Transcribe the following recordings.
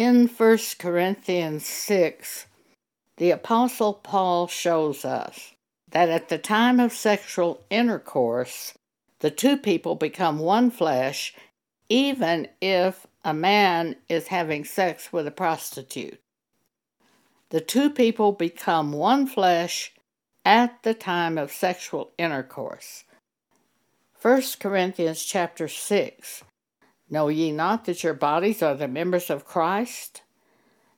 In 1 Corinthians 6, the Apostle Paul shows us that at the time of sexual intercourse, the two people become one flesh, even if a man is having sex with a prostitute. The two people become one flesh at the time of sexual intercourse. 1 Corinthians chapter 6 Know ye not that your bodies are the members of Christ?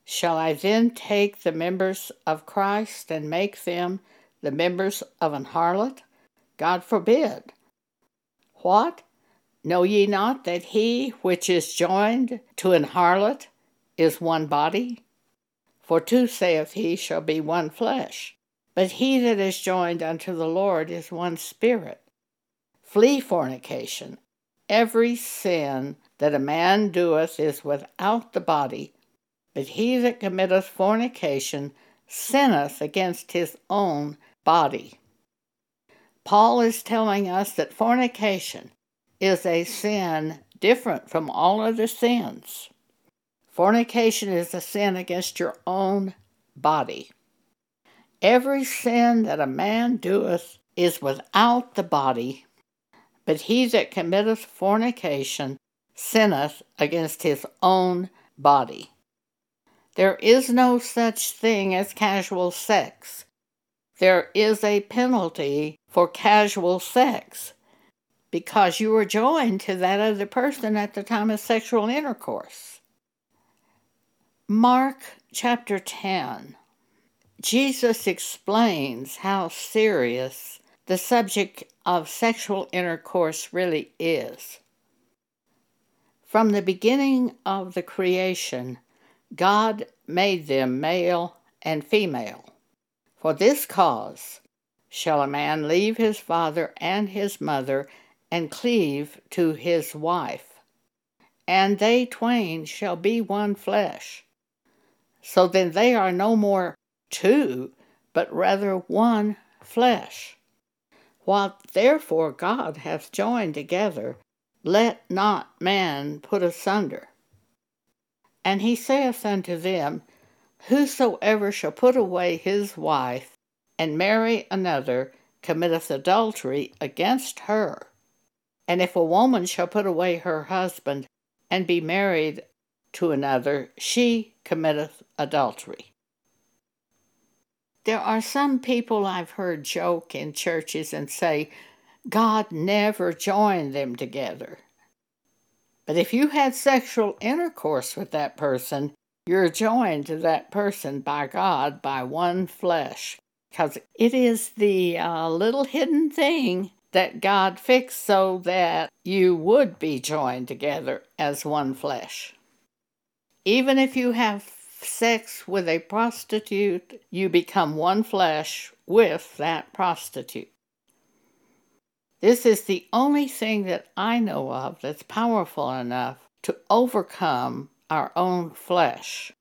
Shall I then take the members of Christ and make them the members of an harlot? God forbid. What? Know ye not that he which is joined to an harlot is one body? For two, saith he, shall be one flesh. But he that is joined unto the Lord is one spirit. Flee fornication. Every sin that a man doeth is without the body, but he that committeth fornication sinneth against his own body. Paul is telling us that fornication is a sin different from all other sins. Fornication is a sin against your own body. Every sin that a man doeth is without the body, but he that committeth fornication sinneth against his own body. There is no such thing as casual sex. There is a penalty for casual sex because you were joined to that other person at the time of sexual intercourse. Mark chapter 10. Jesus explains how serious the subject of sexual intercourse really is. From the beginning of the creation, God made them male and female. For this cause shall a man leave his father and his mother and cleave to his wife, and they twain shall be one flesh. So then they are no more two, but rather one flesh. What therefore God hath joined together, let not man put asunder. And he saith unto them, Whosoever shall put away his wife and marry another committeth adultery against her. And if a woman shall put away her husband and be married to another, she committeth adultery. There are some people I've heard joke in churches and say, God never joined them together. But if you had sexual intercourse with that person, you're joined to that person by God by one flesh. Because it is the uh, little hidden thing that God fixed so that you would be joined together as one flesh. Even if you have sex with a prostitute, you become one flesh with that prostitute. This is the only thing that I know of that's powerful enough to overcome our own flesh,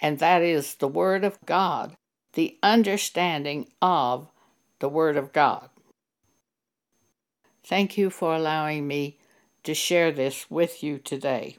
and that is the Word of God, the understanding of the Word of God. Thank you for allowing me to share this with you today.